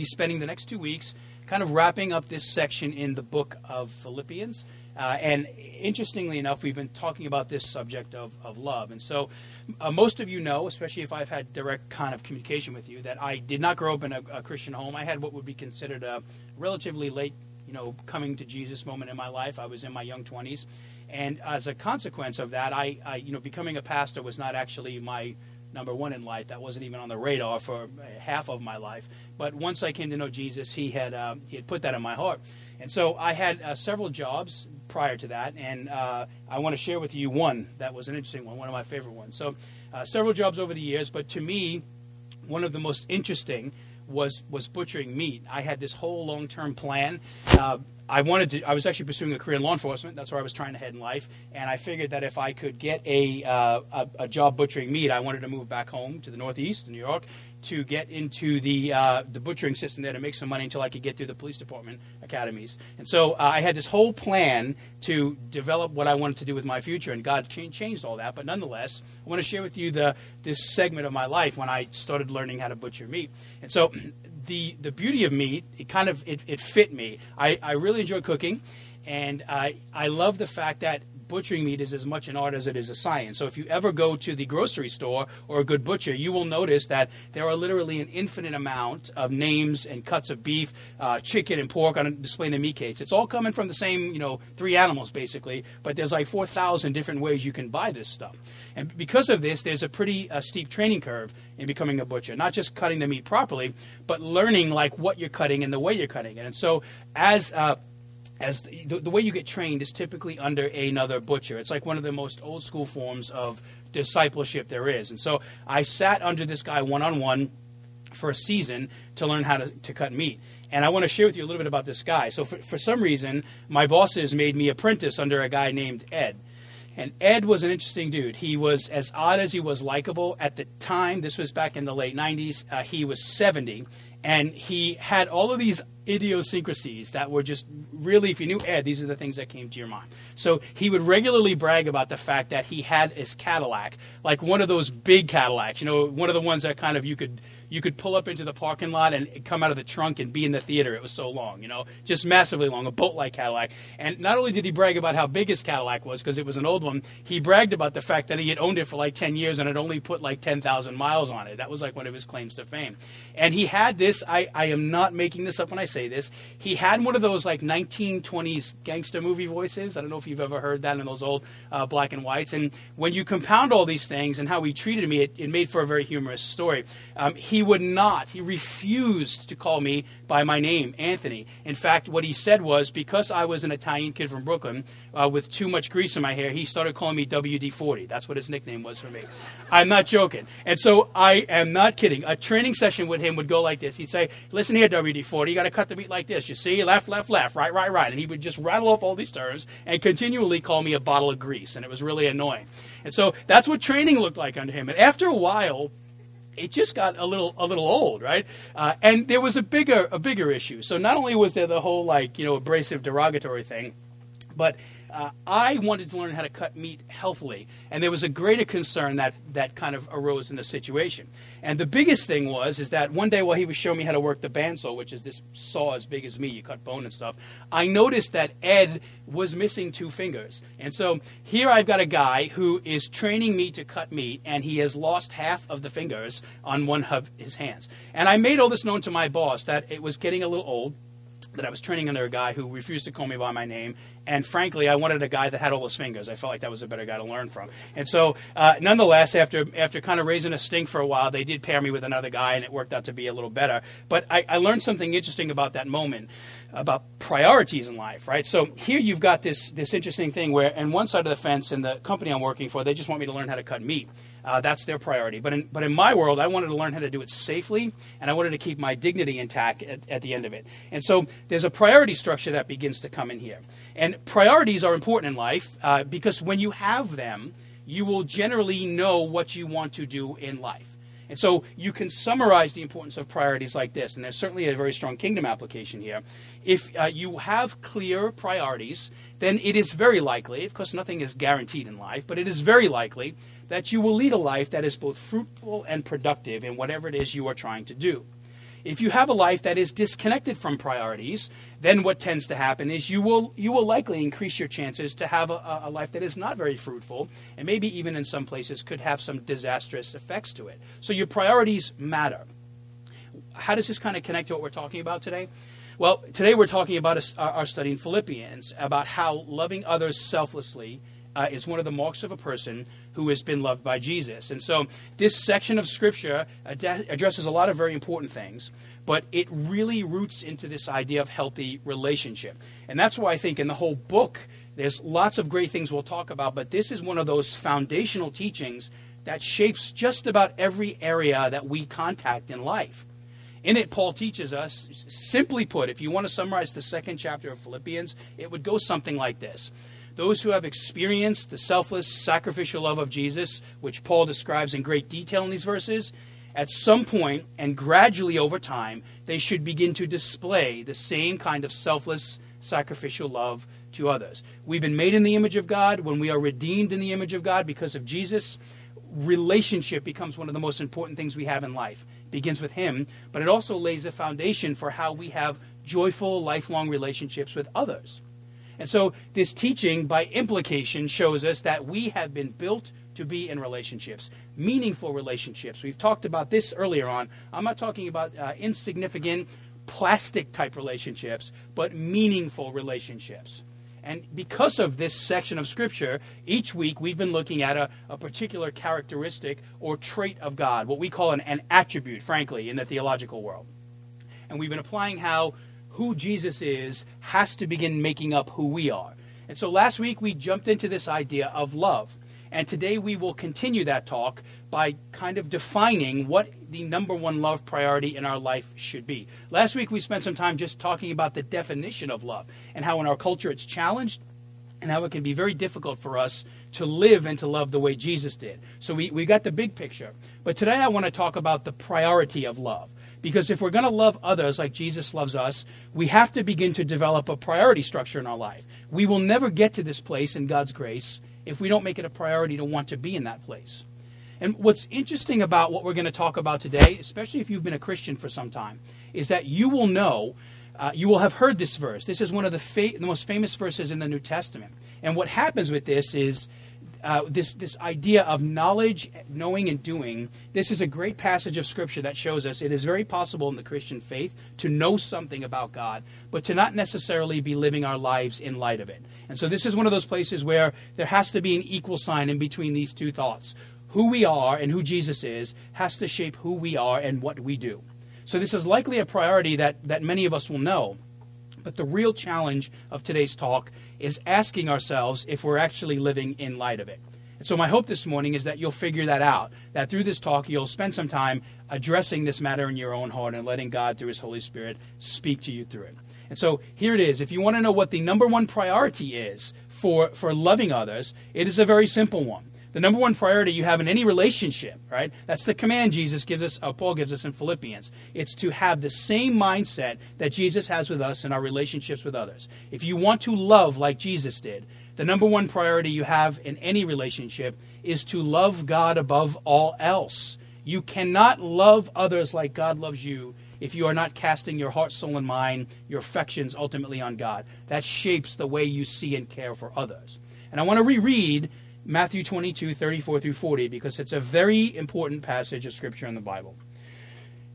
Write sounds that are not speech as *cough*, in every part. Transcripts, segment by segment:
be spending the next two weeks kind of wrapping up this section in the book of Philippians. Uh, and interestingly enough, we've been talking about this subject of, of love. And so, uh, most of you know, especially if I've had direct kind of communication with you, that I did not grow up in a, a Christian home. I had what would be considered a relatively late, you know, coming to Jesus moment in my life. I was in my young 20s. And as a consequence of that, I, I you know, becoming a pastor was not actually my number one in life. That wasn't even on the radar for half of my life. But once I came to know Jesus, he had, uh, he had put that in my heart. And so I had uh, several jobs prior to that, and uh, I want to share with you one that was an interesting one, one of my favorite ones. So, uh, several jobs over the years, but to me, one of the most interesting was was butchering meat. I had this whole long term plan. Uh, I wanted to. I was actually pursuing a career in law enforcement. That's where I was trying to head in life. And I figured that if I could get a, uh, a, a job butchering meat, I wanted to move back home to the Northeast, New York, to get into the uh, the butchering system there to make some money until I could get through the police department academies. And so uh, I had this whole plan to develop what I wanted to do with my future, and God changed all that. But nonetheless, I want to share with you the this segment of my life when I started learning how to butcher meat. And so *clears throat* the the beauty of meat, it kind of it, it fit me. I, I really enjoy cooking, and I I love the fact that butchering meat is as much an art as it is a science. So if you ever go to the grocery store or a good butcher, you will notice that there are literally an infinite amount of names and cuts of beef, uh, chicken, and pork on display in the meat case. It's all coming from the same, you know, three animals basically, but there's like 4,000 different ways you can buy this stuff. And because of this, there's a pretty uh, steep training curve in becoming a butcher. Not just cutting the meat properly, but learning like what you're cutting and the way you're cutting it. And so as uh, as the, the, way you get trained is typically under another butcher. It's like one of the most old school forms of discipleship there is. And so I sat under this guy one on one for a season to learn how to, to cut meat. And I want to share with you a little bit about this guy. So for, for some reason, my bosses made me apprentice under a guy named Ed. And Ed was an interesting dude. He was as odd as he was likable. At the time, this was back in the late 90s, uh, he was 70. And he had all of these idiosyncrasies that were just really, if you knew Ed, these are the things that came to your mind. So he would regularly brag about the fact that he had his Cadillac, like one of those big Cadillacs, you know, one of the ones that kind of you could you could pull up into the parking lot and come out of the trunk and be in the theater. It was so long, you know, just massively long, a boat like Cadillac. And not only did he brag about how big his Cadillac was, because it was an old one, he bragged about the fact that he had owned it for like 10 years and had only put like 10,000 miles on it. That was like one of his claims to fame. And he had this, I, I am not making this up when I say this, he had one of those like 1920s gangster movie voices. I don't know if you've ever heard that in those old uh, black and whites. And when you compound all these things and how he treated me, it, it made for a very humorous story. Um, he he would not, he refused to call me by my name, Anthony. In fact, what he said was because I was an Italian kid from Brooklyn uh, with too much grease in my hair, he started calling me WD 40. That's what his nickname was for me. I'm not joking. And so I am not kidding. A training session with him would go like this. He'd say, Listen here, WD 40, you got to cut the meat like this. You see, left, left, left, right, right, right. And he would just rattle off all these terms and continually call me a bottle of grease. And it was really annoying. And so that's what training looked like under him. And after a while, it just got a little a little old, right? Uh, and there was a bigger a bigger issue. So not only was there the whole like you know abrasive derogatory thing, but uh, I wanted to learn how to cut meat healthily, and there was a greater concern that that kind of arose in the situation. And the biggest thing was is that one day while he was showing me how to work the bandsaw, which is this saw as big as me, you cut bone and stuff, I noticed that Ed was missing two fingers. And so here I've got a guy who is training me to cut meat, and he has lost half of the fingers on one of his hands. And I made all this known to my boss that it was getting a little old that I was training under a guy who refused to call me by my name. And frankly, I wanted a guy that had all his fingers. I felt like that was a better guy to learn from. And so, uh, nonetheless, after after kind of raising a stink for a while, they did pair me with another guy, and it worked out to be a little better. But I, I learned something interesting about that moment, about priorities in life, right? So here you've got this this interesting thing where, on one side of the fence, in the company I'm working for, they just want me to learn how to cut meat. Uh, that's their priority. But in, but in my world, I wanted to learn how to do it safely, and I wanted to keep my dignity intact at, at the end of it. And so there's a priority structure that begins to come in here. And priorities are important in life uh, because when you have them, you will generally know what you want to do in life. And so you can summarize the importance of priorities like this, and there's certainly a very strong kingdom application here. If uh, you have clear priorities, then it is very likely, of course, nothing is guaranteed in life, but it is very likely that you will lead a life that is both fruitful and productive in whatever it is you are trying to do. If you have a life that is disconnected from priorities, then what tends to happen is you will you will likely increase your chances to have a, a life that is not very fruitful, and maybe even in some places could have some disastrous effects to it. So your priorities matter. How does this kind of connect to what we're talking about today? Well, today we're talking about our study in Philippians about how loving others selflessly uh, is one of the marks of a person who has been loved by Jesus. And so this section of Scripture ad- addresses a lot of very important things, but it really roots into this idea of healthy relationship. And that's why I think in the whole book, there's lots of great things we'll talk about, but this is one of those foundational teachings that shapes just about every area that we contact in life. In it, Paul teaches us, simply put, if you want to summarize the second chapter of Philippians, it would go something like this those who have experienced the selfless, sacrificial love of Jesus, which Paul describes in great detail in these verses, at some point and gradually over time, they should begin to display the same kind of selfless, sacrificial love to others. We've been made in the image of God. When we are redeemed in the image of God because of Jesus, relationship becomes one of the most important things we have in life. It begins with Him, but it also lays a foundation for how we have joyful, lifelong relationships with others. And so this teaching, by implication, shows us that we have been built to be in relationships, meaningful relationships. We've talked about this earlier on. I'm not talking about uh, insignificant, plastic type relationships, but meaningful relationships. And because of this section of Scripture, each week we've been looking at a, a particular characteristic or trait of God, what we call an, an attribute, frankly, in the theological world. And we've been applying how who Jesus is has to begin making up who we are. And so last week we jumped into this idea of love. And today we will continue that talk by kind of defining what the number one love priority in our life should be. Last week we spent some time just talking about the definition of love and how in our culture it's challenged and how it can be very difficult for us to live and to love the way Jesus did. So we, we got the big picture. But today I want to talk about the priority of love. Because if we're going to love others like Jesus loves us, we have to begin to develop a priority structure in our life. We will never get to this place in God's grace if we don't make it a priority to want to be in that place. And what's interesting about what we're going to talk about today, especially if you've been a Christian for some time, is that you will know, uh, you will have heard this verse. This is one of the, fa- the most famous verses in the New Testament. And what happens with this is uh, this this idea of knowledge, knowing, and doing. This is a great passage of scripture that shows us it is very possible in the Christian faith to know something about God, but to not necessarily be living our lives in light of it. And so this is one of those places where there has to be an equal sign in between these two thoughts. Who we are and who Jesus is has to shape who we are and what we do. So this is likely a priority that, that many of us will know. But the real challenge of today's talk is asking ourselves if we're actually living in light of it. And so, my hope this morning is that you'll figure that out, that through this talk, you'll spend some time addressing this matter in your own heart and letting God, through His Holy Spirit, speak to you through it. And so, here it is. If you want to know what the number one priority is for, for loving others, it is a very simple one the number one priority you have in any relationship, right? That's the command Jesus gives us, uh, Paul gives us in Philippians. It's to have the same mindset that Jesus has with us in our relationships with others. If you want to love like Jesus did, the number one priority you have in any relationship is to love God above all else. You cannot love others like God loves you if you are not casting your heart, soul, and mind, your affections ultimately on God. That shapes the way you see and care for others. And I want to reread Matthew 22, 34 through 40, because it's a very important passage of Scripture in the Bible.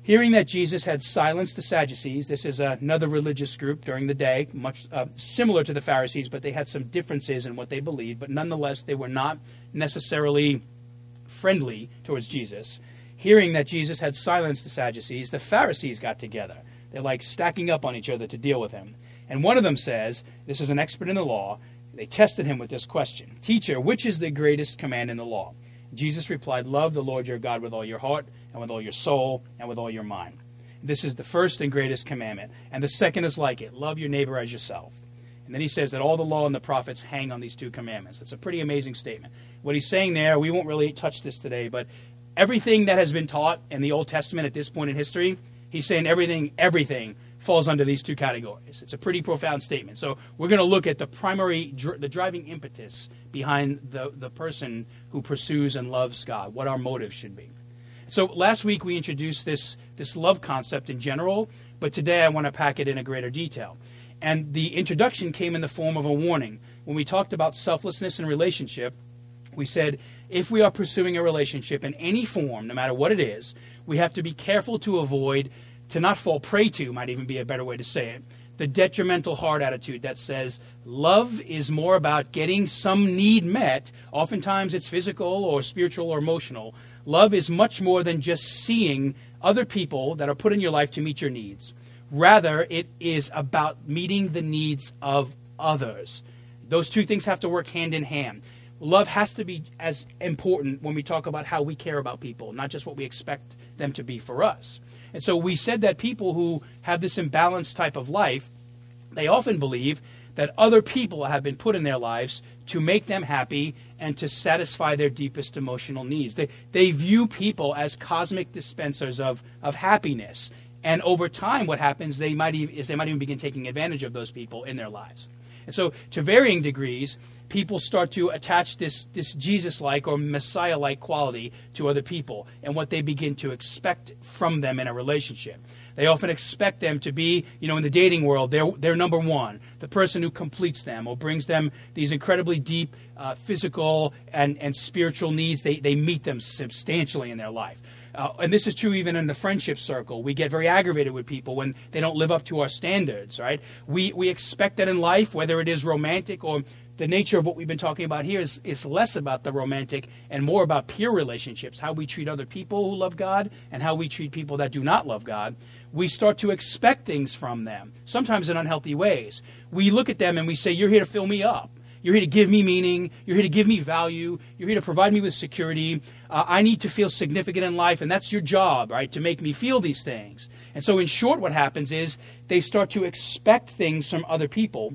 Hearing that Jesus had silenced the Sadducees, this is another religious group during the day, much uh, similar to the Pharisees, but they had some differences in what they believed, but nonetheless, they were not necessarily friendly towards Jesus. Hearing that Jesus had silenced the Sadducees, the Pharisees got together. They're like stacking up on each other to deal with him. And one of them says, This is an expert in the law, they tested him with this question Teacher, which is the greatest command in the law? Jesus replied, Love the Lord your God with all your heart, and with all your soul, and with all your mind. This is the first and greatest commandment. And the second is like it love your neighbor as yourself. And then he says that all the law and the prophets hang on these two commandments. It's a pretty amazing statement. What he's saying there, we won't really touch this today, but everything that has been taught in the Old Testament at this point in history, he's saying everything, everything falls under these two categories. It's a pretty profound statement. So we're going to look at the primary, the driving impetus behind the, the person who pursues and loves God, what our motive should be. So last week we introduced this, this love concept in general, but today I want to pack it in a greater detail. And the introduction came in the form of a warning. When we talked about selflessness in relationship, we said if we are pursuing a relationship in any form, no matter what it is, we have to be careful to avoid, to not fall prey to, might even be a better way to say it, the detrimental heart attitude that says love is more about getting some need met. Oftentimes it's physical or spiritual or emotional. Love is much more than just seeing other people that are put in your life to meet your needs. Rather, it is about meeting the needs of others. Those two things have to work hand in hand. Love has to be as important when we talk about how we care about people, not just what we expect them to be for us. And so we said that people who have this imbalanced type of life, they often believe that other people have been put in their lives to make them happy and to satisfy their deepest emotional needs. They, they view people as cosmic dispensers of, of happiness. And over time, what happens they might even, is they might even begin taking advantage of those people in their lives. And so, to varying degrees, people start to attach this, this Jesus like or Messiah like quality to other people and what they begin to expect from them in a relationship. They often expect them to be, you know, in the dating world, they're, they're number one, the person who completes them or brings them these incredibly deep uh, physical and, and spiritual needs. They, they meet them substantially in their life. Uh, and this is true even in the friendship circle. We get very aggravated with people when they don't live up to our standards, right? We, we expect that in life, whether it is romantic or the nature of what we've been talking about here is, is less about the romantic and more about peer relationships, how we treat other people who love God and how we treat people that do not love God. We start to expect things from them, sometimes in unhealthy ways. We look at them and we say, You're here to fill me up. You're here to give me meaning. You're here to give me value. You're here to provide me with security. Uh, I need to feel significant in life, and that's your job, right? To make me feel these things. And so, in short, what happens is they start to expect things from other people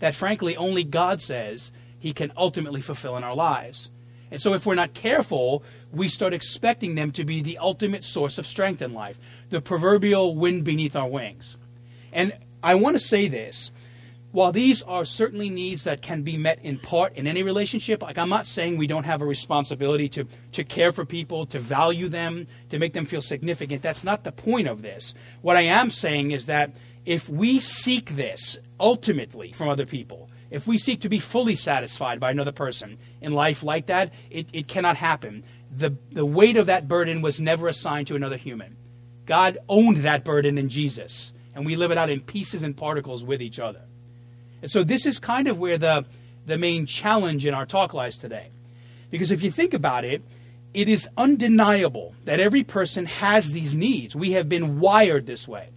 that frankly only God says He can ultimately fulfill in our lives. And so, if we're not careful, we start expecting them to be the ultimate source of strength in life, the proverbial wind beneath our wings. And I want to say this while these are certainly needs that can be met in part in any relationship, like I'm not saying we don't have a responsibility to, to care for people, to value them, to make them feel significant. That's not the point of this. What I am saying is that if we seek this ultimately from other people, if we seek to be fully satisfied by another person in life like that, it, it cannot happen. The, the weight of that burden was never assigned to another human. God owned that burden in Jesus, and we live it out in pieces and particles with each other. And so this is kind of where the, the main challenge in our talk lies today. Because if you think about it, it is undeniable that every person has these needs. We have been wired this way.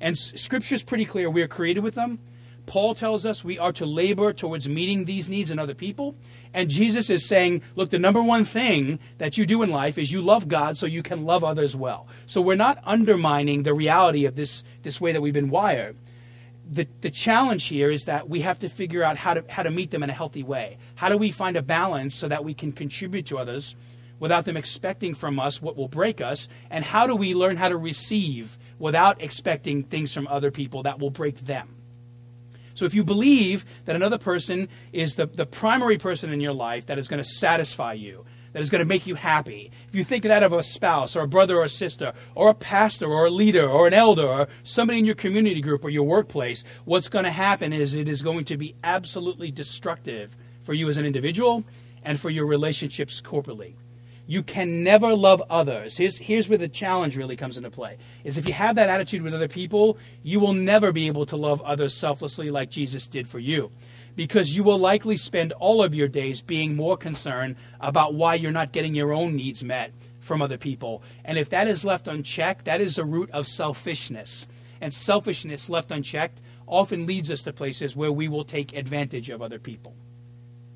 And Scripture is pretty clear. We are created with them. Paul tells us we are to labor towards meeting these needs in other people. And Jesus is saying, look, the number one thing that you do in life is you love God so you can love others well. So we're not undermining the reality of this, this way that we've been wired. The, the challenge here is that we have to figure out how to, how to meet them in a healthy way. How do we find a balance so that we can contribute to others without them expecting from us what will break us? And how do we learn how to receive without expecting things from other people that will break them? So if you believe that another person is the, the primary person in your life that is going to satisfy you, that is going to make you happy, if you think that of a spouse or a brother or a sister or a pastor or a leader or an elder or somebody in your community group or your workplace, what's going to happen is it is going to be absolutely destructive for you as an individual and for your relationships corporately you can never love others. Here's, here's where the challenge really comes into play. Is if you have that attitude with other people, you will never be able to love others selflessly like Jesus did for you. Because you will likely spend all of your days being more concerned about why you're not getting your own needs met from other people. And if that is left unchecked, that is a root of selfishness. And selfishness left unchecked often leads us to places where we will take advantage of other people.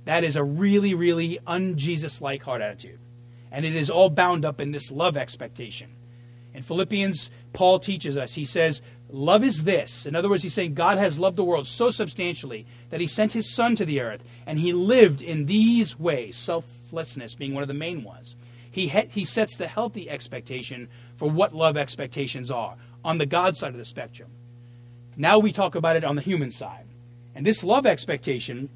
That is a really, really un Jesus like heart attitude and it is all bound up in this love expectation. In Philippians, Paul teaches us, he says, Love is this. In other words, he's saying God has loved the world so substantially that he sent his son to the earth, and he lived in these ways, selflessness being one of the main ones. He, he sets the healthy expectation for what love expectations are on the God side of the spectrum. Now we talk about it on the human side. And this love expectation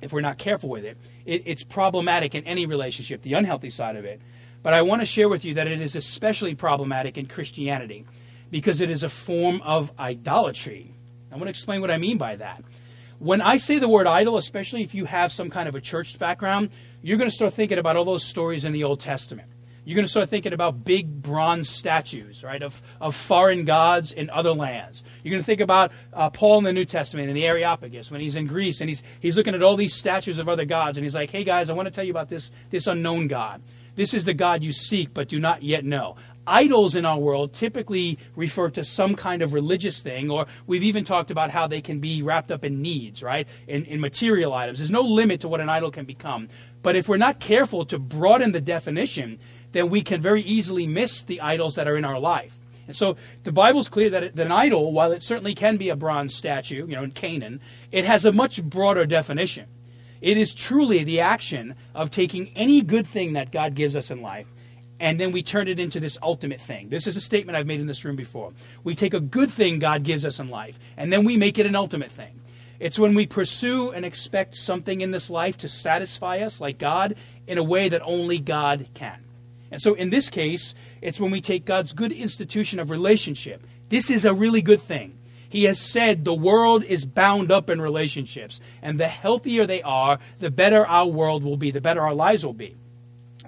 if we're not careful with it, it it's problematic in any relationship, the unhealthy side of it. But I want to share with you that it is especially problematic in Christianity because it is a form of idolatry. I want to explain what I mean by that. When I say the word idol, especially if you have some kind of a church background, you're going to start thinking about all those stories in the Old Testament. You're going to start thinking about big bronze statues, right, of, of foreign gods in other lands. You're going to think about uh, Paul in the New Testament in the Areopagus when he's in Greece and he's, he's looking at all these statues of other gods and he's like, hey guys, I want to tell you about this, this unknown God. This is the God you seek but do not yet know idols in our world typically refer to some kind of religious thing, or we've even talked about how they can be wrapped up in needs, right? In, in material items. There's no limit to what an idol can become. But if we're not careful to broaden the definition, then we can very easily miss the idols that are in our life. And so the Bible's clear that, an idol, while it certainly can be a bronze statue, you know, in Canaan, it has a much broader definition. It is truly the action of taking any good thing that God gives us in life and then we turn it into this ultimate thing. This is a statement I've made in this room before. We take a good thing God gives us in life, and then we make it an ultimate thing. It's when we pursue and expect something in this life to satisfy us, like God, in a way that only God can. And so in this case, it's when we take God's good institution of relationship. This is a really good thing. He has said the world is bound up in relationships, and the healthier they are, the better our world will be, the better our lives will be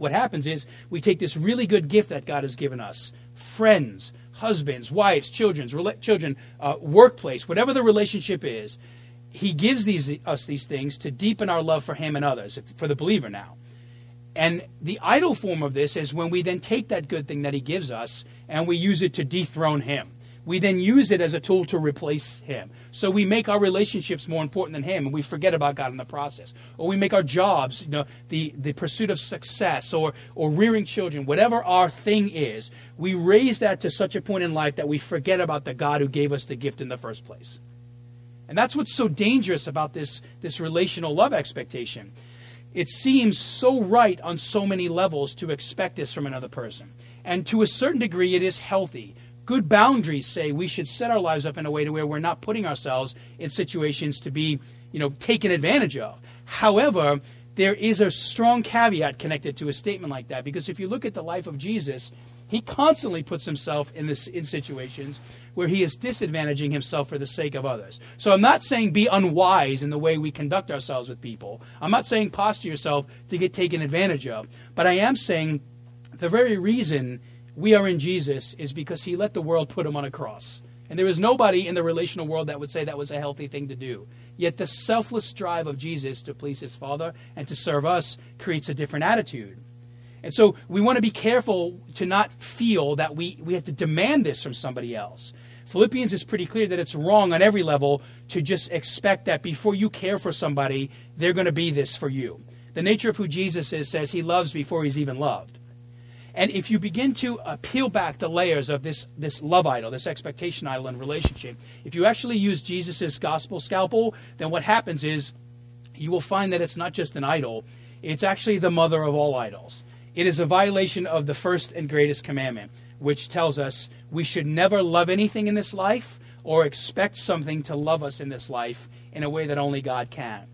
what happens is we take this really good gift that God has given us friends, husbands, wives, children, children, uh, workplace, whatever the relationship is. He gives these us these things to deepen our love for Him and others, for the believer now. And the idol form of this is when we then take that good thing that He gives us and we use it to dethrone Him we then use it as a tool to replace him. So we make our relationships more important than him and we forget about God in the process. Or we make our jobs, you know, the, the pursuit of success or, or rearing children, whatever our thing is, we raise that to such a point in life that we forget about the God who gave us the gift in the first place. And that's what's so dangerous about this, this relational love expectation. It seems so right on so many levels to expect this from another person. And to a certain degree, it is healthy good boundaries say we should set our lives up in a way to where we're not putting ourselves in situations to be, you know, taken advantage of. However, there is a strong caveat connected to a statement like that because if you look at the life of Jesus, he constantly puts himself in this in situations where he is disadvantaging himself for the sake of others. So I'm not saying be unwise in the way we conduct ourselves with people. I'm not saying posture yourself to get taken advantage of. But I am saying the very reason we are in Jesus is because he let the world put him on a cross. And there is nobody in the relational world that would say that was a healthy thing to do. Yet the selfless drive of Jesus to please his Father and to serve us creates a different attitude. And so we want to be careful to not feel that we, we have to demand this from somebody else. Philippians is pretty clear that it's wrong on every level to just expect that before you care for somebody, they're going to be this for you. The nature of who Jesus is says he loves before he's even loved. And if you begin to peel back the layers of this, this love idol, this expectation idol and relationship, if you actually use Jesus' gospel scalpel, then what happens is you will find that it's not just an idol, it's actually the mother of all idols. It is a violation of the first and greatest commandment, which tells us we should never love anything in this life or expect something to love us in this life in a way that only God can.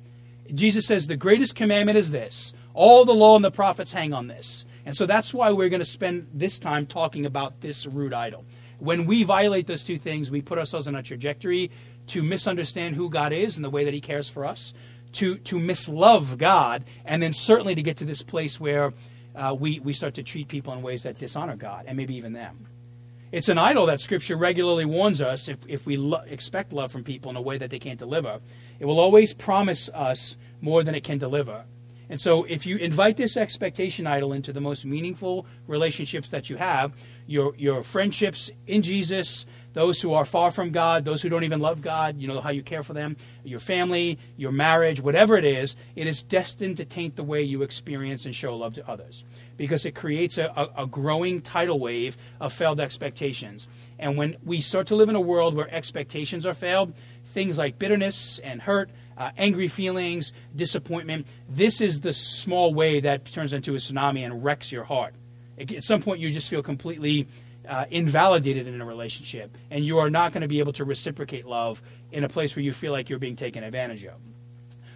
Jesus says the greatest commandment is this all the law and the prophets hang on this and so that's why we're going to spend this time talking about this root idol. When we violate those two things, we put ourselves on a trajectory to misunderstand who God is and the way that He cares for us, to, to mislove God, and then certainly to get to this place where uh, we, we start to treat people in ways that dishonor God and maybe even them. It's an idol that Scripture regularly warns us if, if we lo- expect love from people in a way that they can't deliver. It will always promise us more than it can deliver. And so, if you invite this expectation idol into the most meaningful relationships that you have, your, your friendships in Jesus, those who are far from God, those who don't even love God, you know how you care for them, your family, your marriage, whatever it is, it is destined to taint the way you experience and show love to others because it creates a, a, growing tidal wave of failed expectations. And when we start to live in a world where expectations are failed, things like bitterness and hurt uh, angry feelings, disappointment. This is the small wave that turns into a tsunami and wrecks your heart. At some point, you just feel completely uh, invalidated in a relationship, and you are not going to be able to reciprocate love in a place where you feel like you're being taken advantage of.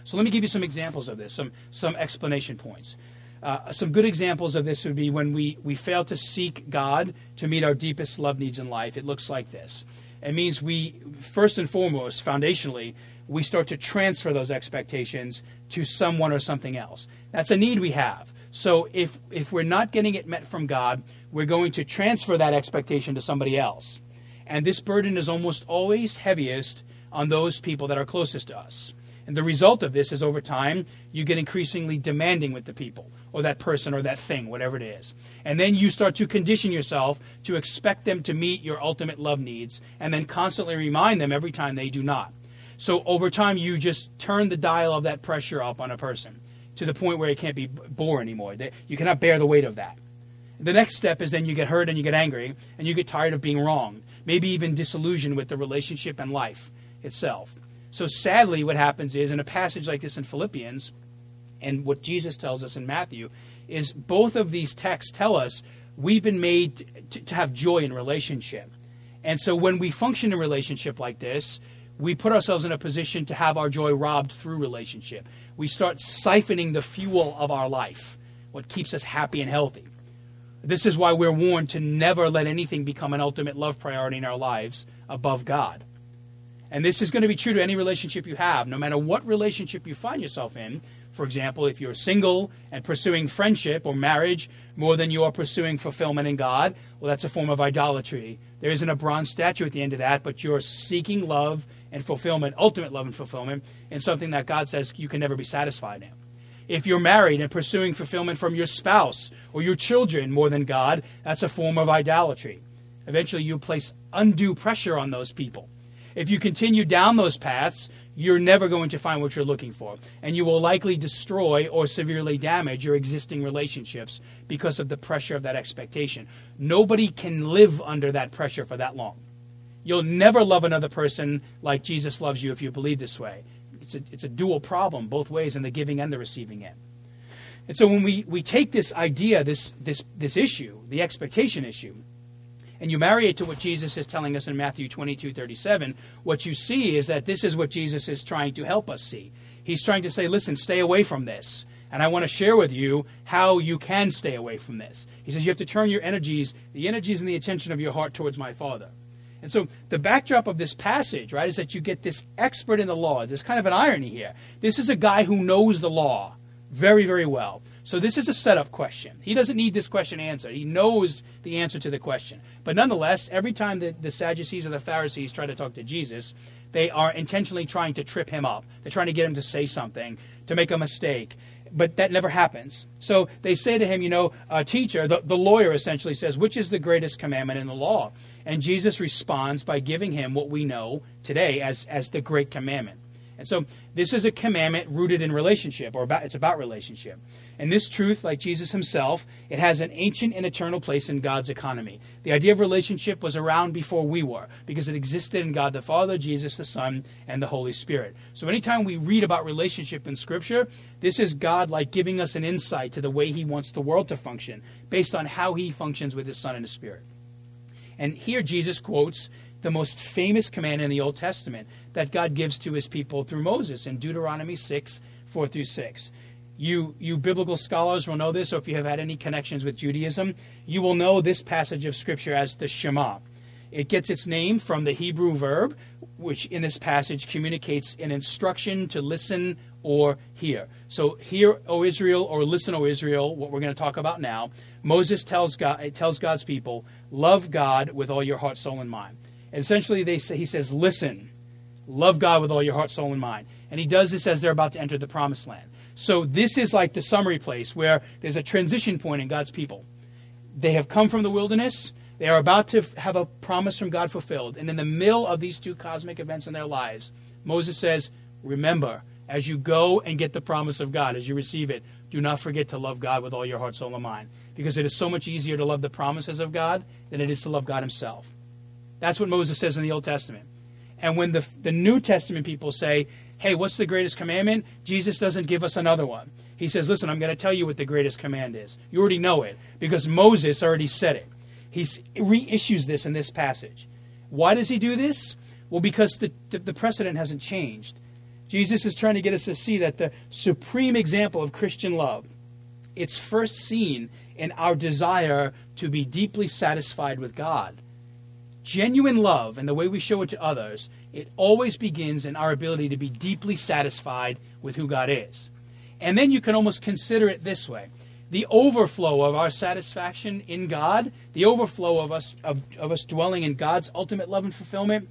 So, let me give you some examples of this, some, some explanation points. Uh, some good examples of this would be when we, we fail to seek God to meet our deepest love needs in life. It looks like this. It means we, first and foremost, foundationally, we start to transfer those expectations to someone or something else. That's a need we have. So if, if we're not getting it met from God, we're going to transfer that expectation to somebody else. And this burden is almost always heaviest on those people that are closest to us. And the result of this is over time, you get increasingly demanding with the people, or that person, or that thing, whatever it is. And then you start to condition yourself to expect them to meet your ultimate love needs, and then constantly remind them every time they do not. So over time, you just turn the dial of that pressure up on a person to the point where it can't be bore anymore. You cannot bear the weight of that. The next step is then you get hurt and you get angry and you get tired of being wrong, maybe even disillusioned with the relationship and life itself. So sadly, what happens is in a passage like this in Philippians, and what Jesus tells us in Matthew, is both of these texts tell us we've been made to, to have joy in relationship. And so when we function in relationship like this, we put ourselves in a position to have our joy robbed through relationship. We start siphoning the fuel of our life, what keeps us happy and healthy. This is why we're warned to never let anything become an ultimate love priority in our lives above God. And this is going to be true to any relationship you have, no matter what relationship you find yourself in. For example, if you're single and pursuing friendship or marriage more than you are pursuing fulfillment in God, well, that's a form of idolatry. There isn't a bronze statue at the end of that, but you're seeking love and fulfillment, ultimate love and fulfillment, and something that God says you can never be satisfied in. If you're married and pursuing fulfillment from your spouse or your children more than God, that's a form of idolatry. Eventually, you place undue pressure on those people if you continue down those paths, you're never going to find what you're looking for. And you will likely destroy or severely damage your existing relationships because of the pressure of that expectation. Nobody can live under that pressure for that long. You'll never love another person like Jesus loves you if you believe this way. It's a, it's a dual problem, both ways, in the giving and the receiving end. And so when we, we take this idea, this, this, this issue, the expectation issue, and you marry it to what Jesus is telling us in Matthew 22 37, what you see is that this is what Jesus is trying to help us see. He's trying to say, listen, stay away from this. And I want to share with you how you can stay away from this. He says you have to turn your energies, the energies and the attention of your heart towards my Father. And so the backdrop of this passage, right, is that you get this expert in the law. There's kind of an irony here. This is a guy who knows the law very, very well. So this is a setup question. He doesn't need this question answered. He knows the answer to the question. But nonetheless, every time the, the Sadducees or the Pharisees try to talk to Jesus, they are intentionally trying to trip him up. They're trying to get him to say something, to make a mistake. But that never happens. So they say to him, you know, uh, teacher, the, the lawyer essentially says, which is the greatest commandment in the law? And Jesus responds by giving him what we know today as, as the great commandment. And so this is a commandment rooted in relationship, or about, it's about relationship. And this truth, like Jesus himself, it has an ancient and eternal place in God's economy. The idea of relationship was around before we were, because it existed in God the Father, Jesus the Son, and the Holy Spirit. So anytime we read about relationship in Scripture, this is God like giving us an insight to the way He wants the world to function, based on how He functions with His Son and His Spirit. And here Jesus quotes the most famous command in the Old Testament that God gives to his people through Moses in Deuteronomy 6 4 through 6. You, you biblical scholars will know this, or if you have had any connections with Judaism, you will know this passage of Scripture as the Shema. It gets its name from the Hebrew verb, which in this passage communicates an instruction to listen or hear. So, hear, O Israel, or listen, O Israel, what we're going to talk about now. Moses tells, God, tells God's people, love God with all your heart, soul, and mind. And essentially, they say, he says, listen, love God with all your heart, soul, and mind. And he does this as they're about to enter the promised land. So this is like the summary place where there's a transition point in God's people. They have come from the wilderness. They are about to have a promise from God fulfilled. And in the middle of these two cosmic events in their lives, Moses says, Remember, as you go and get the promise of God, as you receive it, do not forget to love God with all your heart, soul, and mind. Because it is so much easier to love the promises of God than it is to love God Himself. That's what Moses says in the Old Testament. And when the, the New Testament people say, hey, what's the greatest commandment? Jesus doesn't give us another one. He says, listen, I'm going to tell you what the greatest command is. You already know it because Moses already said it. He reissues this in this passage. Why does he do this? Well, because the, the, precedent hasn't changed. Jesus is trying to get us to see that the supreme example of Christian love it's first seen in our desire to be deeply satisfied with God. Genuine love and the way we show it to others, it always begins in our ability to be deeply satisfied with who God is. And then you can almost consider it this way the overflow of our satisfaction in God, the overflow of us of, of us dwelling in God's ultimate love and fulfillment,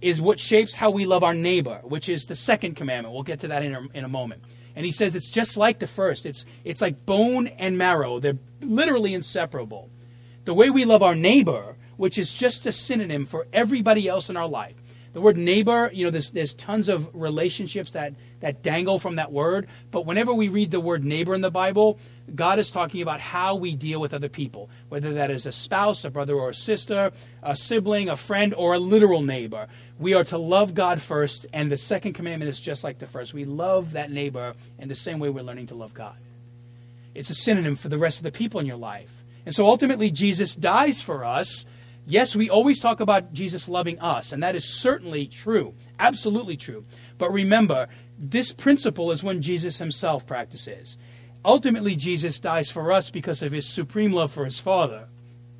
is what shapes how we love our neighbor, which is the second commandment. We'll get to that in a, in a moment. And he says it's just like the first. It's it's like bone and marrow. They're literally inseparable. The way we love our neighbor, which is just a synonym for everybody else in our life, the word neighbor, you know, there's, there's tons of relationships that, that dangle from that word. But whenever we read the word neighbor in the Bible, God is talking about how we deal with other people, whether that is a spouse, a brother or a sister, a sibling, a friend, or a literal neighbor. We are to love God first, and the second commandment is just like the first. We love that neighbor in the same way we're learning to love God. It's a synonym for the rest of the people in your life. And so ultimately, Jesus dies for us Yes, we always talk about Jesus loving us, and that is certainly true, absolutely true. But remember, this principle is one Jesus himself practices. Ultimately, Jesus dies for us because of his supreme love for his Father.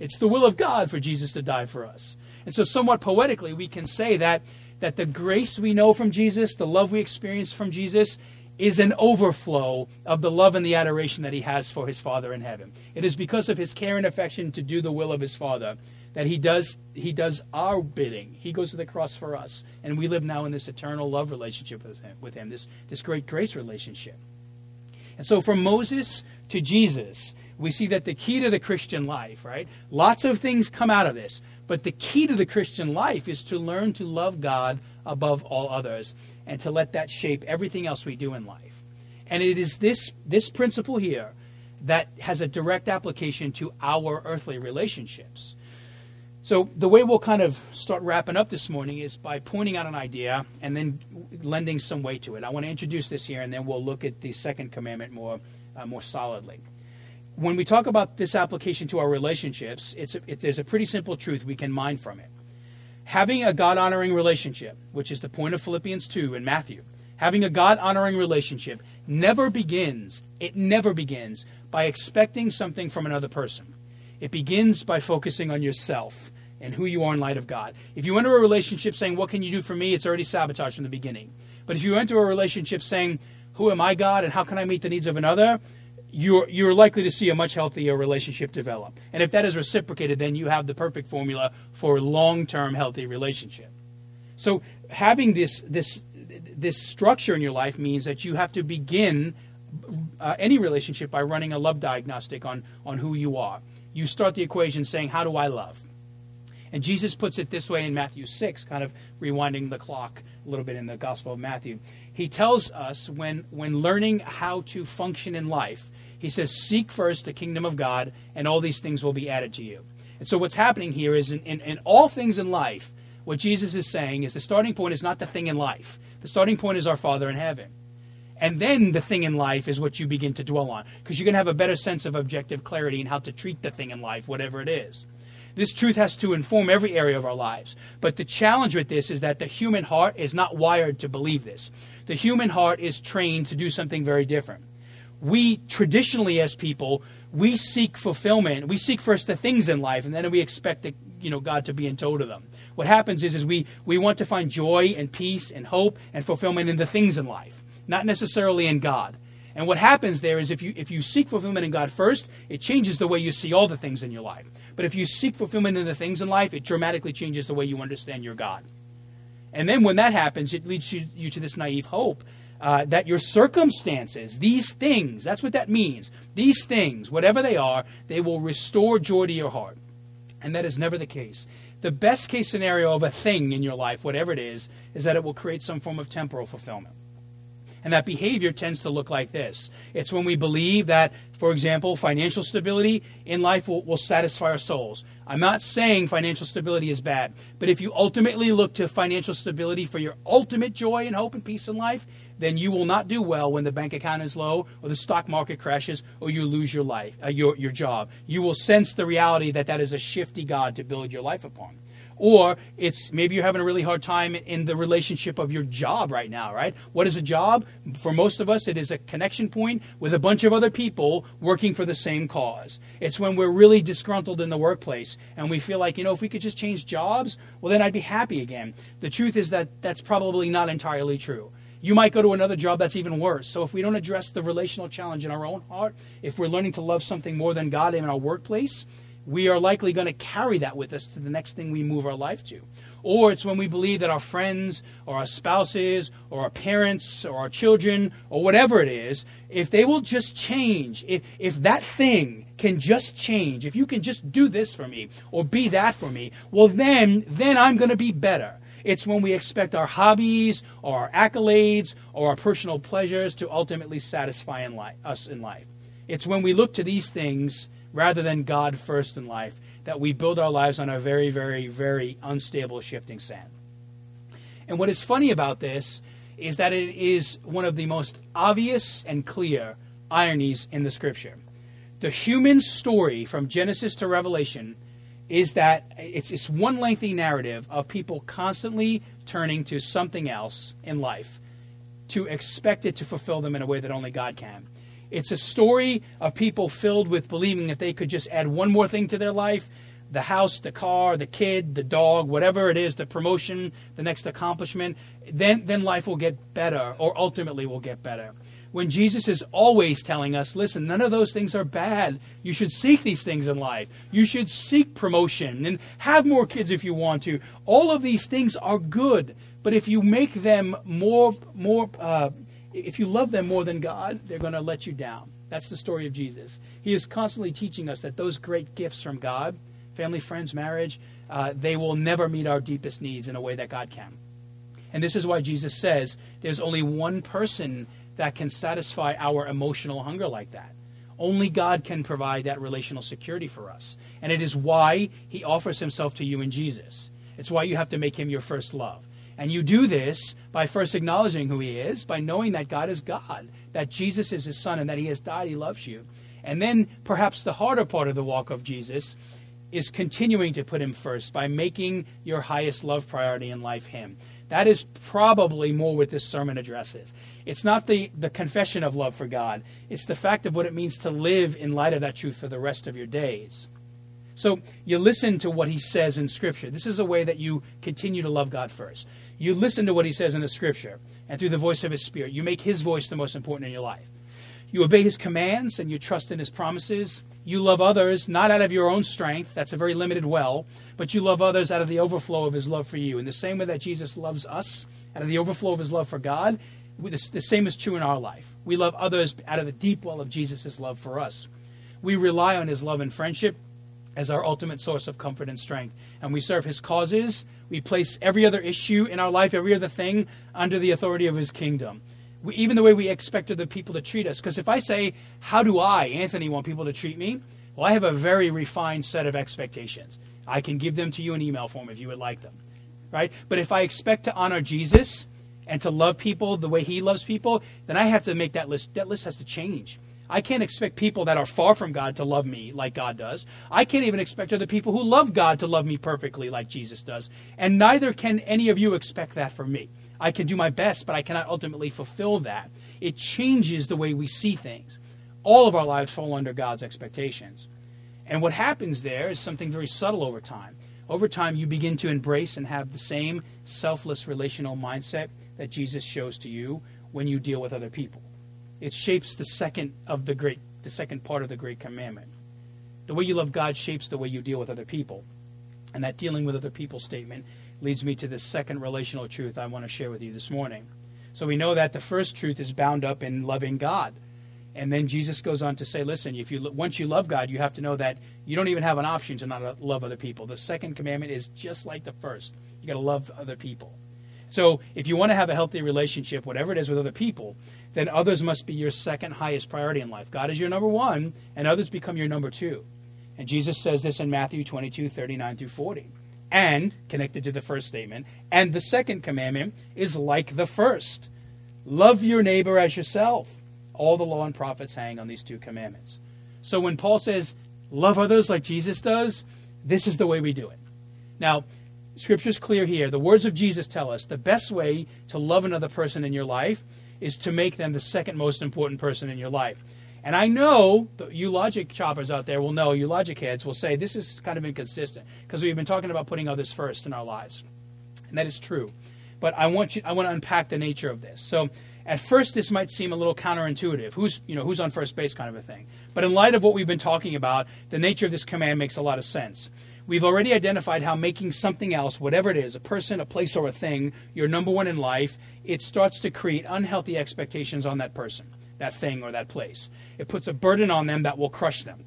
It's the will of God for Jesus to die for us. And so, somewhat poetically, we can say that, that the grace we know from Jesus, the love we experience from Jesus, is an overflow of the love and the adoration that he has for his Father in heaven. It is because of his care and affection to do the will of his Father that he does he does our bidding. He goes to the cross for us, and we live now in this eternal love relationship with him, with him this this great grace relationship. And so, from Moses to Jesus, we see that the key to the Christian life, right? Lots of things come out of this, but the key to the Christian life is to learn to love God above all others, and to let that shape everything else we do in life. And it is this this principle here that has a direct application to our earthly relationships. So, the way we'll kind of start wrapping up this morning is by pointing out an idea and then lending some weight to it. I want to introduce this here, and then we'll look at the second commandment more, uh, more solidly. When we talk about this application to our relationships, it's a, it, there's a pretty simple truth we can mine from it. Having a God honoring relationship, which is the point of Philippians 2 and Matthew, having a God honoring relationship never begins, it never begins by expecting something from another person. It begins by focusing on yourself and who you are in light of God. If you enter a relationship saying, What can you do for me? it's already sabotage from the beginning. But if you enter a relationship saying, Who am I, God, and how can I meet the needs of another? You're, you're likely to see a much healthier relationship develop. And if that is reciprocated, then you have the perfect formula for a long term healthy relationship. So having this, this, this structure in your life means that you have to begin uh, any relationship by running a love diagnostic on, on who you are you start the equation saying, How do I love? And Jesus puts it this way in Matthew 6, kind of rewinding the clock a little bit in the Gospel of Matthew. He tells us when, when learning how to function in life, he says, Seek first the kingdom of God, and all these things will be added to you. And so, what's happening here is in, in, in all things in life, what Jesus is saying is the starting point is not the thing in life, the starting point is our Father in heaven. And then the thing in life is what you begin to dwell on because you're going to have a better sense of objective clarity in how to treat the thing in life, whatever it is. This truth has to inform every area of our lives. But the challenge with this is that the human heart is not wired to believe this. The human heart is trained to do something very different. We traditionally, as people, we seek fulfillment. We seek first the things in life, and then we expect the, you know, God to be in tow to them. What happens is, is we, we want to find joy and peace and hope and fulfillment in the things in life not necessarily in God. And what happens there is if you if you seek fulfillment in God first, it changes the way you see all the things in your life. But if you seek fulfillment in the things in life, it dramatically changes the way you understand your God. And then when that happens, it leads you, you to this naive hope uh, that your circumstances, these things, that's what that means. These things, whatever they are, they will restore joy to your heart. And that is never the case. The best case scenario of a thing in your life, whatever it is, is that it will create some form of temporal fulfillment. And that behavior tends to look like this it's when we believe that, for example, financial stability in life will, will, satisfy our souls. I'm not saying financial stability is bad, but if you ultimately look to financial stability for your ultimate joy and hope and peace in life, then you will not do well when the bank account is low or the stock market crashes or you lose your life, uh, your, your job. You will sense the reality that that is a shifty God to build your life upon. Or it's maybe you're having a really hard time in the relationship of your job right now, right? What is a job? For most of us, it is a connection point with a bunch of other people working for the same cause. It's when we're really disgruntled in the workplace and we feel like, you know, if we could just change jobs, well, then I'd be happy again. The truth is that that's probably not entirely true. You might go to another job that's even worse. So if we don't address the relational challenge in our own heart, if we're learning to love something more than God in our workplace, we are likely going to carry that with us to the next thing we move our life to. Or it's when we believe that our friends or our spouses or our parents or our children or whatever it is, if they will just change, if, if that thing can just change, if you can just do this for me or be that for me, well then, then I'm going to be better. It's when we expect our hobbies or our accolades or our personal pleasures to ultimately satisfy in life, us in life. It's when we look to these things rather than God first in life that we build our lives on a very, very, very unstable shifting sand. And what is funny about this is that it is one of the most obvious and clear ironies in the scripture. The human story from Genesis to Revelation is that it's, it's one lengthy narrative of people constantly turning to something else in life to expect it to fulfill them in a way that only God can. It's a story of people filled with believing that they could just add one more thing to their life the house, the car, the kid, the dog, whatever it is, the promotion, the next accomplishment, then, then life will get better, or ultimately will get better. When Jesus is always telling us, listen, none of those things are bad. You should seek these things in life. You should seek promotion and have more kids if you want to. All of these things are good, but if you make them more, more, uh, if you love them more than God, they're going to let you down. That's the story of Jesus. He is constantly teaching us that those great gifts from God, family, friends, marriage, uh, they will never meet our deepest needs in a way that God can. And this is why Jesus says there's only one person that can satisfy our emotional hunger like that. Only God can provide that relational security for us. And it is why he offers himself to you in Jesus. It's why you have to make him your first love. And you do this by first acknowledging who He is, by knowing that God is God, that Jesus is His Son, and that He has died, He loves you. And then perhaps the harder part of the walk of Jesus is continuing to put Him first by making your highest love priority in life Him. That is probably more what this sermon addresses. It's not the, the confession of love for God, it's the fact of what it means to live in light of that truth for the rest of your days. So you listen to what he says in Scripture. This is a way that you continue to love God first. You listen to what he says in the scripture, and through the voice of his spirit, you make his voice the most important in your life. You obey his commands and you trust in his promises. You love others not out of your own strength, that's a very limited well, but you love others out of the overflow of his love for you. In the same way that Jesus loves us, out of the overflow of his love for God, the same is true in our life. We love others out of the deep well of Jesus' love for us. We rely on his love and friendship as our ultimate source of comfort and strength. And we serve his causes we place every other issue in our life, every other thing, under the authority of His kingdom. We, even the way we expect other people to treat us. Because if I say, How do I, Anthony, want people to treat me? Well, I have a very refined set of expectations. I can give them to you in email form if you would like them. Right? But if I expect to honor Jesus and to love people the way He loves people, then I have to make that list. That list has to change. I can't expect people that are far from God to love me like God does. I can't even expect other people who love God to love me perfectly like Jesus does. And neither can any of you expect that from me. I can do my best, but I cannot ultimately fulfill that. It changes the way we see things. All of our lives fall under God's expectations. And what happens there is something very subtle over time. Over time, you begin to embrace and have the same selfless relational mindset that Jesus shows to you when you deal with other people. It shapes the second of the great the second part of the great commandment. The way you love God shapes the way you deal with other people. And that dealing with other people statement leads me to the second relational truth I want to share with you this morning. So we know that the first truth is bound up in loving God. And then Jesus goes on to say, listen, if you once you love God, you have to know that you don't even have an option to not uh, love other people. The second commandment is just like the first. You got to love other people. So if you want to have a healthy relationship, whatever it is with other people, then others must be your second highest priority in life. God is your number one, and others become your number two. And Jesus says this in Matthew 22, 39 through 40. And, connected to the first statement, and the second commandment is like the first love your neighbor as yourself. All the law and prophets hang on these two commandments. So when Paul says, love others like Jesus does, this is the way we do it. Now, Scripture's clear here. The words of Jesus tell us the best way to love another person in your life is to make them the second most important person in your life. And I know you logic choppers out there will know, you logic heads will say this is kind of inconsistent because we've been talking about putting others first in our lives. And that is true. But I want you I want to unpack the nature of this. So at first this might seem a little counterintuitive. Who's you know who's on first base kind of a thing. But in light of what we've been talking about, the nature of this command makes a lot of sense. We've already identified how making something else, whatever it is, a person, a place, or a thing, your number one in life, it starts to create unhealthy expectations on that person, that thing, or that place. It puts a burden on them that will crush them.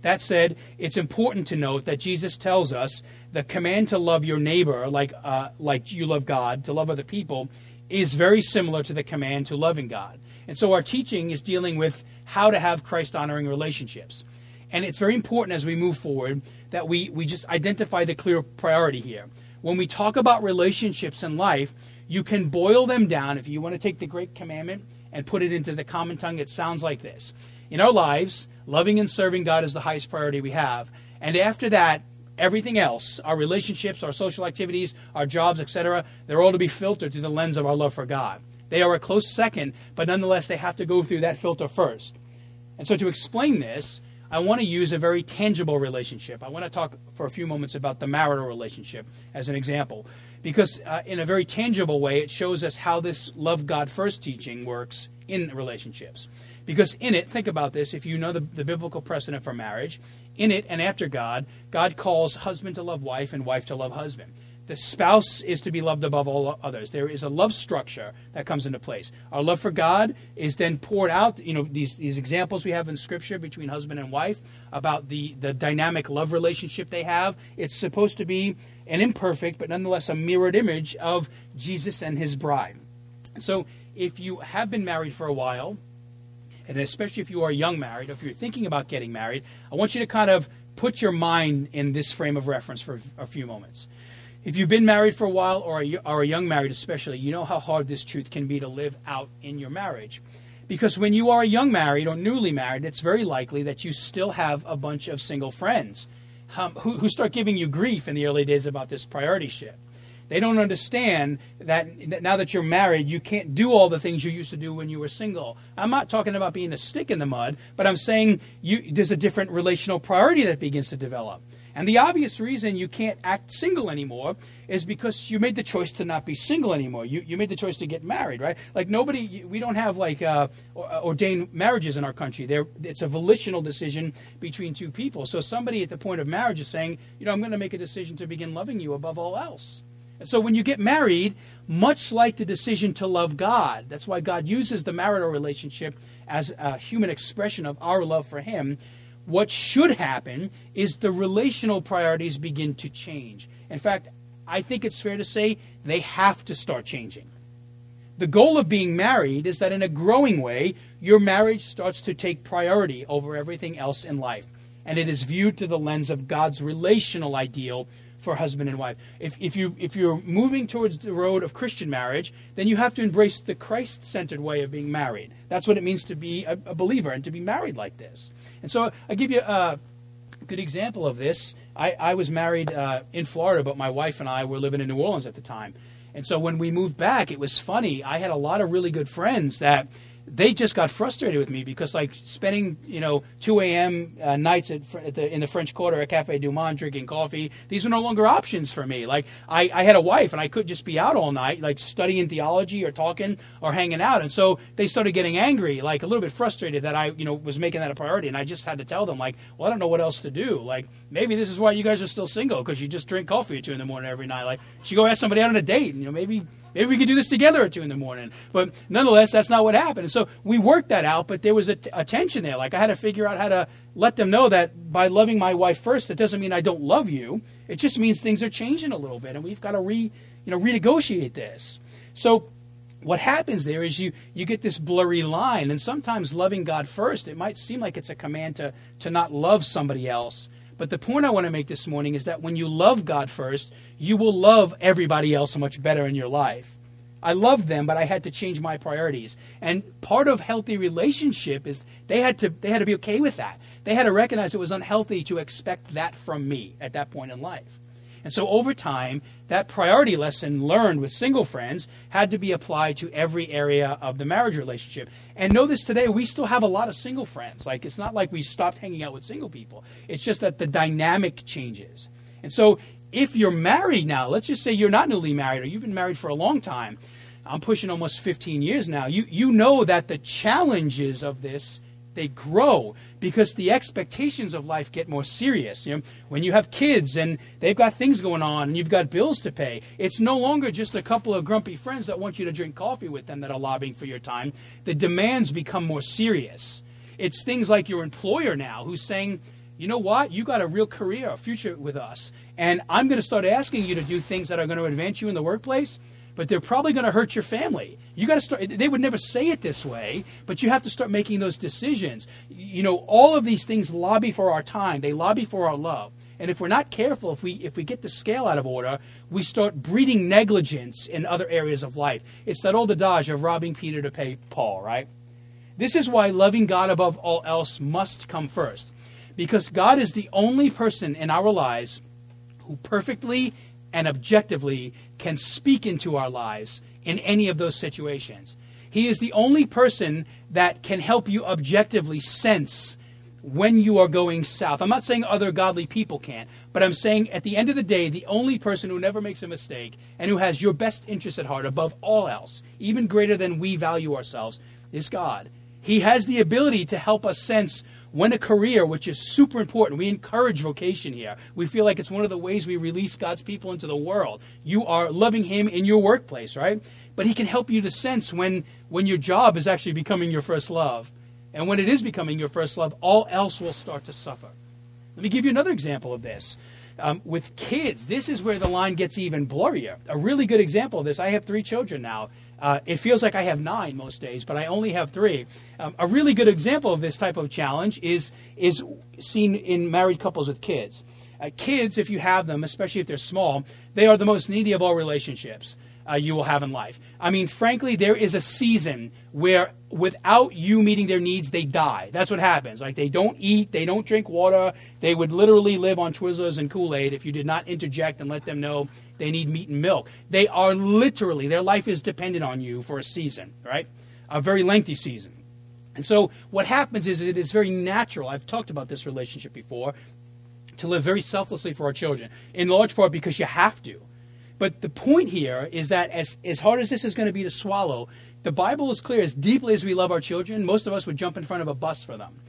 That said, it's important to note that Jesus tells us the command to love your neighbor like, uh, like you love God, to love other people, is very similar to the command to loving God. And so our teaching is dealing with how to have Christ honoring relationships. And it's very important as we move forward that we, we just identify the clear priority here. When we talk about relationships in life, you can boil them down. If you want to take the great commandment and put it into the common tongue, it sounds like this. In our lives, loving and serving God is the highest priority we have. And after that, everything else, our relationships, our social activities, our jobs, etc., they're all to be filtered through the lens of our love for God. They are a close second, but nonetheless, they have to go through that filter first. And so, to explain this, I want to use a very tangible relationship. I want to talk for a few moments about the marital relationship as an example, because uh, in a very tangible way, it shows us how this love God first teaching works in relationships. Because in it, think about this if you know the, the biblical precedent for marriage, in it and after God, God calls husband to love wife and wife to love husband. The spouse is to be loved above all others. There is a love structure that comes into place. Our love for God is then poured out. You know, these, these examples we have in Scripture between husband and wife about the, the dynamic love relationship they have. It's supposed to be an imperfect, but nonetheless a mirrored image of Jesus and his bride. So if you have been married for a while, and especially if you are young married, or if you're thinking about getting married, I want you to kind of put your mind in this frame of reference for a few moments. If you've been married for a while or a, or a young married especially, you know how hard this truth can be to live out in your marriage. Because when you are a young married or newly married, it's very likely that you still have a bunch of single friends um, who, who start giving you grief in the early days about this priority shift. They don't understand that, that now that you're married, you can't do all the things you used to do when you were single. I'm not talking about being a stick in the mud, but I'm saying you, there's a different relational priority that begins to develop. And the obvious reason you can't act single anymore is because you made the choice to not be single anymore. You, you made the choice to get married, right? Like nobody, we don't have like uh, uh, ordained marriages in our country. There, it's a volitional decision between two people. So somebody at the point of marriage is saying, you know, I'm going to make a decision to begin loving you above all else. And so when you get married, much like the decision to love God, that's why God uses the marital relationship as a human expression of our love for Him what should happen is the relational priorities begin to change. In fact, I think it's fair to say they have to start changing. The goal of being married is that in a growing way, your marriage starts to take priority over everything else in life. And it is viewed through the lens of God's relational ideal for husband and wife. If, if, you, if you're moving towards the road of Christian marriage, then you have to embrace the Christ centered way of being married. That's what it means to be a, a believer and to be married like this. And so I give you a good example of this. I, I was married uh, in Florida, but my wife and I were living in New Orleans at the time. And so when we moved back, it was funny. I had a lot of really good friends that they just got frustrated with me because like spending you know 2 a.m. Uh, nights at, at the, in the French Quarter at Cafe Du Monde drinking coffee, these were no longer options for me. Like I, I had a wife and I could just be out all night, like studying theology or talking or hanging out, and so they started getting angry, like a little bit frustrated that I you know was making that a priority, and I just had to tell them like, well, I don't know what else to do. Like maybe this is why you guys are still single because you just drink coffee at two in the morning every night. Like should you go ask somebody out on a date, and you know maybe Maybe we could do this together at two in the morning. But nonetheless, that's not what happened. And so we worked that out, but there was a, t- a tension there. Like I had to figure out how to let them know that by loving my wife first, it doesn't mean I don't love you. It just means things are changing a little bit, and we've got to re, you know, renegotiate this. So what happens there is you you get this blurry line, and sometimes loving God first, it might seem like it's a command to to not love somebody else. But the point I want to make this morning is that when you love God first, you will love everybody else much better in your life. I loved them, but I had to change my priorities. And part of healthy relationship is they had to they had to be okay with that. They had to recognize it was unhealthy to expect that from me at that point in life. And so over time, that priority lesson learned with single friends had to be applied to every area of the marriage relationship. And know this today, we still have a lot of single friends. Like, it's not like we stopped hanging out with single people, it's just that the dynamic changes. And so, if you're married now, let's just say you're not newly married or you've been married for a long time, I'm pushing almost 15 years now, you, you know that the challenges of this they grow because the expectations of life get more serious. You know, when you have kids and they've got things going on and you've got bills to pay, it's no longer just a couple of grumpy friends that want you to drink coffee with them that are lobbying for your time. The demands become more serious. It's things like your employer now who's saying, you know what, you got a real career, a future with us, and I'm going to start asking you to do things that are going to advance you in the workplace but they're probably going to hurt your family. You got to start. They would never say it this way, but you have to start making those decisions. You know, all of these things lobby for our time. They lobby for our love. And if we're not careful, if we if we get the scale out of order, we start breeding negligence in other areas of life. It's that old adage of robbing Peter to pay Paul, right? This is why loving God above all else must come first. Because God is the only person in our lives who perfectly and objectively can speak into our lives in any of those situations. He is the only person that can help you objectively sense when you are going south. I'm not saying other godly people can't, but I'm saying at the end of the day, the only person who never makes a mistake and who has your best interest at heart above all else, even greater than we value ourselves, is God. He has the ability to help us sense when a career, which is super important, we encourage vocation here. We feel like it's one of the ways we release God's people into the world. You are loving Him in your workplace, right? But He can help you to sense when, when your job is actually becoming your first love. And when it is becoming your first love, all else will start to suffer. Let me give you another example of this. Um, with kids, this is where the line gets even blurrier. A really good example of this I have three children now. Uh, it feels like I have nine most days, but I only have three. Um, a really good example of this type of challenge is is seen in married couples with kids. Uh, kids, if you have them, especially if they're small, they are the most needy of all relationships uh, you will have in life. I mean, frankly, there is a season where without you meeting their needs, they die. That's what happens. Like they don't eat, they don't drink water. They would literally live on Twizzlers and Kool Aid if you did not interject and let them know they need meat and milk. They are literally, their life is dependent on you for a season, right? A very lengthy season. And so what happens is it is very natural. I've talked about this relationship before to live very selflessly for our children, in large part because you have to. But the point here is that as, as hard as this is going to be to swallow, the Bible is clear. As deeply as we love our children, most of us would jump in front of a bus for them.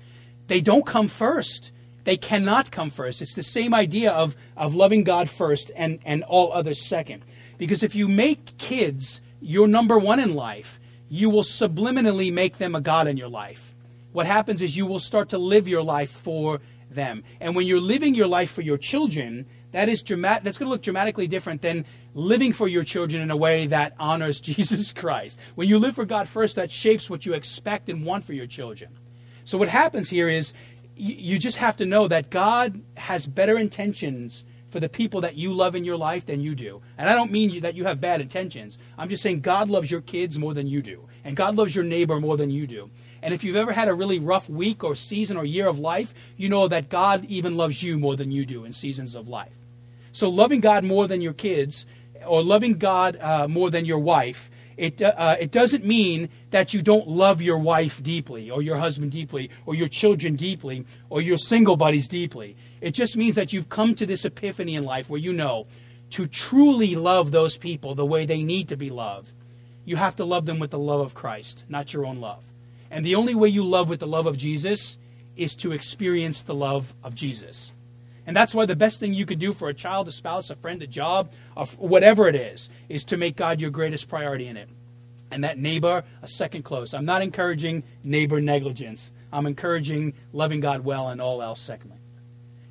They don't come first. They cannot come first. It's the same idea of, of loving God first and, and all others second. Because if you make kids your number one in life, you will subliminally make them a God in your life. What happens is you will start to live your life for them. And when you're living your life for your children, that is dramatic. That's going to look dramatically different than living for your children in a way that honors *laughs* Jesus Christ. When you live for God first, that shapes what you expect and want for your children. So what happens here is you just have to know that God has better intentions for the people that you love in your life than you do. And I don't mean that you have bad intentions. I'm just saying God loves your kids more than you do. And God loves your neighbor more than you do. And if you've ever had a really rough week or season or year of life, you know that God even loves you more than you do in seasons of life. So loving God more than your kids or loving God uh, more than your wife, it, uh, it doesn't mean that you don't love your wife deeply or your husband deeply or your children deeply or your single buddies deeply. It just means that you've come to this epiphany in life where you know to truly love those people the way they need to be loved, you have to love them with the love of Christ, not your own love. And the only way you love with the love of Jesus is to experience the love of Jesus. And that's why the best thing you could do for a child, a spouse, a friend, a job, whatever it is, is to make God your greatest priority in it. And that neighbor, a second close. I'm not encouraging neighbor negligence. I'm encouraging loving God well and all else, secondly.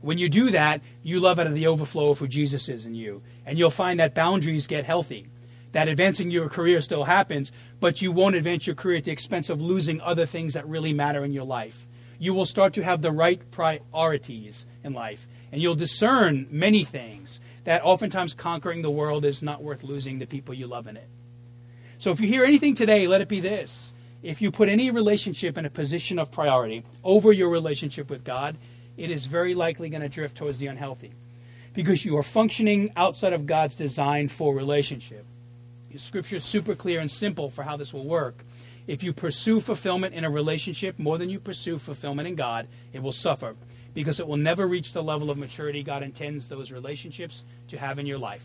When you do that, you love out of the overflow of who Jesus is in you. And you'll find that boundaries get healthy. That advancing your career still happens, but you won't advance your career at the expense of losing other things that really matter in your life. You will start to have the right priorities in life and you'll discern many things that oftentimes conquering the world is not worth losing the people you love in it. So if you hear anything today, let it be this. If you put any relationship in a position of priority over your relationship with God, it is very likely going to drift towards the unhealthy. because you are functioning outside of God's design for relationship. Scripture is super clear and simple for how this will work. If you pursue fulfillment in a relationship more than you pursue fulfillment in God, it will suffer because it will never reach the level of maturity God intends those relationships to have in your life.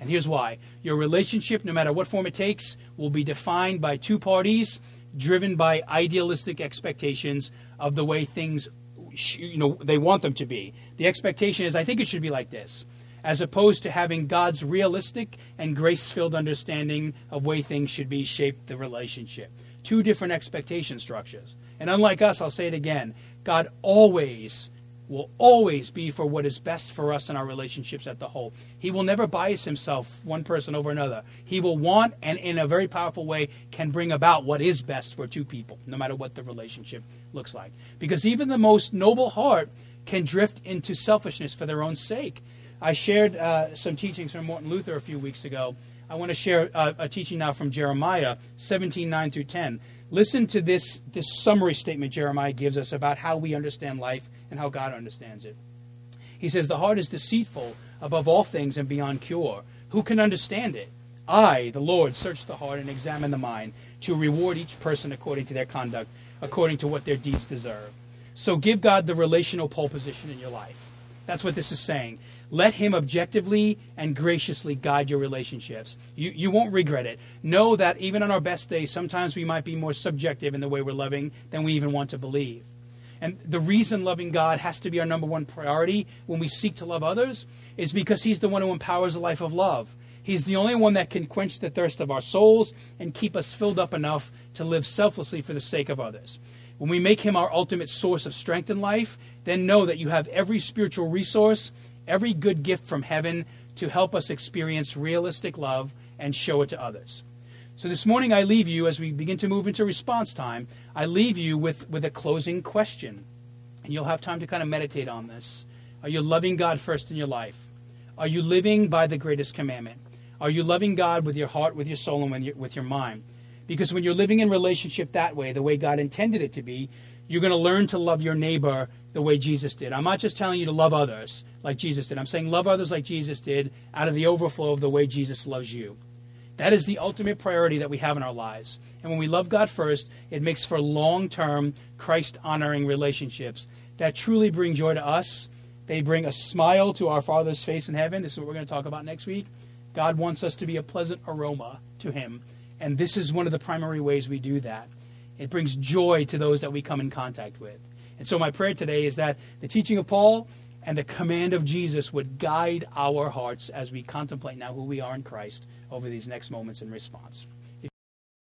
And here's why your relationship, no matter what form it takes, will be defined by two parties driven by idealistic expectations of the way things you know they want them to be. The expectation is I think it should be like this as opposed to having God's realistic and grace-filled understanding of way things should be shape the relationship. Two different expectation structures. And unlike us, I'll say it again, God always will always be for what is best for us in our relationships at the whole. He will never bias himself one person over another. He will want and in a very powerful way can bring about what is best for two people, no matter what the relationship looks like. Because even the most noble heart can drift into selfishness for their own sake. I shared uh, some teachings from Martin Luther a few weeks ago. I want to share uh, a teaching now from Jeremiah 17 9 through 10. Listen to this, this summary statement Jeremiah gives us about how we understand life and how God understands it. He says, The heart is deceitful above all things and beyond cure. Who can understand it? I, the Lord, search the heart and examine the mind to reward each person according to their conduct, according to what their deeds deserve. So give God the relational pole position in your life. That's what this is saying. Let Him objectively and graciously guide your relationships. You, you won't regret it. Know that even on our best days, sometimes we might be more subjective in the way we're loving than we even want to believe. And the reason loving God has to be our number one priority when we seek to love others is because He's the one who empowers a life of love. He's the only one that can quench the thirst of our souls and keep us filled up enough to live selflessly for the sake of others. When we make Him our ultimate source of strength in life, then know that you have every spiritual resource, every good gift from heaven to help us experience realistic love and show it to others. So this morning, I leave you, as we begin to move into response time, I leave you with, with a closing question. And you'll have time to kind of meditate on this. Are you loving God first in your life? Are you living by the greatest commandment? Are you loving God with your heart, with your soul, and with your, with your mind? Because when you're living in relationship that way, the way God intended it to be, you're going to learn to love your neighbor the way Jesus did. I'm not just telling you to love others like Jesus did. I'm saying love others like Jesus did out of the overflow of the way Jesus loves you. That is the ultimate priority that we have in our lives. And when we love God first, it makes for long term, Christ honoring relationships that truly bring joy to us. They bring a smile to our Father's face in heaven. This is what we're going to talk about next week. God wants us to be a pleasant aroma to Him. And this is one of the primary ways we do that. It brings joy to those that we come in contact with. And so, my prayer today is that the teaching of Paul and the command of Jesus would guide our hearts as we contemplate now who we are in Christ over these next moments in response.